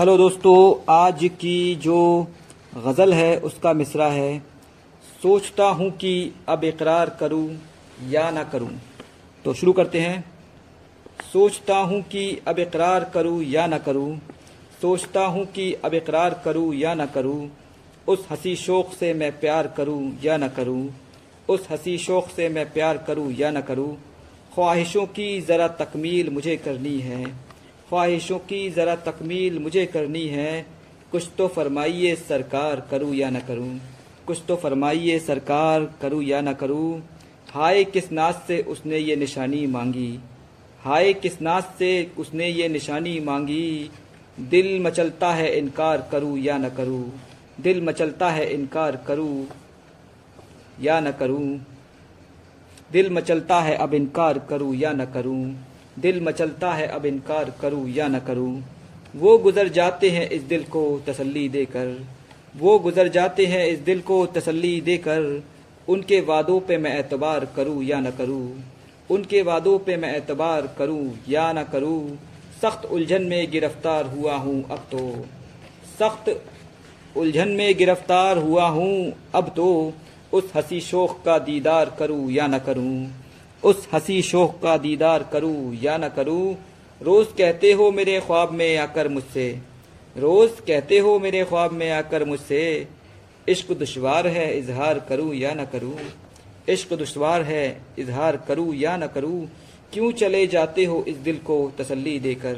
Hello दोस्तों, आज की जो गज़ल है, उसका मिसरा है। सोचता हूँ कि अब इकरार करूँ या ना करूँ। तो शुरू करते हैं। सोचता हूँ कि अब इकरार करूँ या ना करूँ। सोचता हूँ कि अब इकरार करूँ या ना करूँ। उस हँसी शौक से मैं प्यार करूँ या ना करूँ। उस हँसी शौक से मैं प्यार करूँ या ना करूँ। ख्वाहिशों की ज़रा तकमील मुझे करनी है। ख्वाहिशों की ज़रा तकमील मुझे करनी है। कुछ तो फरमाइए सरकार करूँ या न करूँ। कुछ तो फरमाइए सरकार करूँ या न करूँ। हाय किस नाच से उसने ये निशानी मांगी। हाय किस नाच से उसने ये निशानी मांगी। दिल मचलता है इनकार करूँ या न करूँ। दिल मचलता है इनकार करूँ या न करूँ। दिल मचलता है अब इनकार करूँ या न करूँ। दिल मचलता है अब इनकार करूँ या न करूँ। वो गुज़र जाते हैं इस दिल को तसल्ली देकर। वो गुज़र जाते हैं इस दिल को तसल्ली देकर। उनके वादों पे मैं एतबार करूँ या न करूँ। उनके वादों पे मैं एतबार करूँ या न करूँ। सख्त उलझन में गिरफ़्तार हुआ हूँ अब तो। सख्त उलझन में गिरफ़्तार हुआ हूँ अब तो। उस हँसी शोख का दीदार करूँ या न करूँ। उस हँसी शोख का दीदार करूँ या न करूँ, रोज़ कहते हो मेरे ख्वाब में आकर मुझसे, रोज़ कहते हो मेरे ख्वाब में आकर मुझसे, इश्क दुशवार है, इजहार करूँ या न करूँ, इश्क दुशवार है, इजहार करूँ या न करूँ, क्यों चले जाते हो इस दिल को तसल्ली देकर,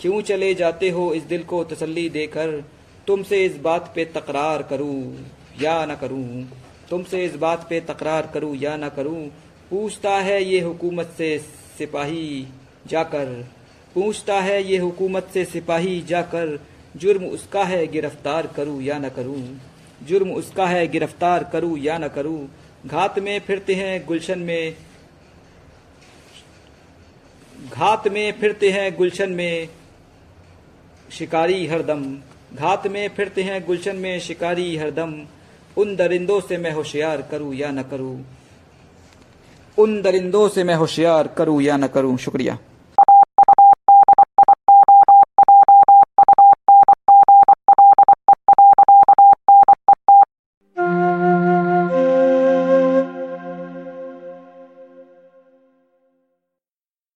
क्यों चले जाते हो इस दिल को तसल्ली देकर, तुमसे इस बात पे तकरार करूँ या न करूँ, तुमसे इस बात पे तकरार करूँ या न करूँ पूछता है ये हुकूमत से सिपाही जाकर, पूछता है ये हुकूमत से सिपाही जाकर, जुर्म उसका है गिरफ़्तार करूँ या न करूँ? जुर्म उसका है गिरफ़्तार करूँ या न करूँ? घात में फिरते हैं गुलशन में, घात में फिरते हैं गुलशन में शिकारी हरदम। घात में फिरते हैं गुलशन में शिकारी हरदम। उन दरिंदों से मैं होशियार करूँ या न करूँ? उन दरिंदों से मैं होशियार करूँ या न करूँ? शुक्रिया।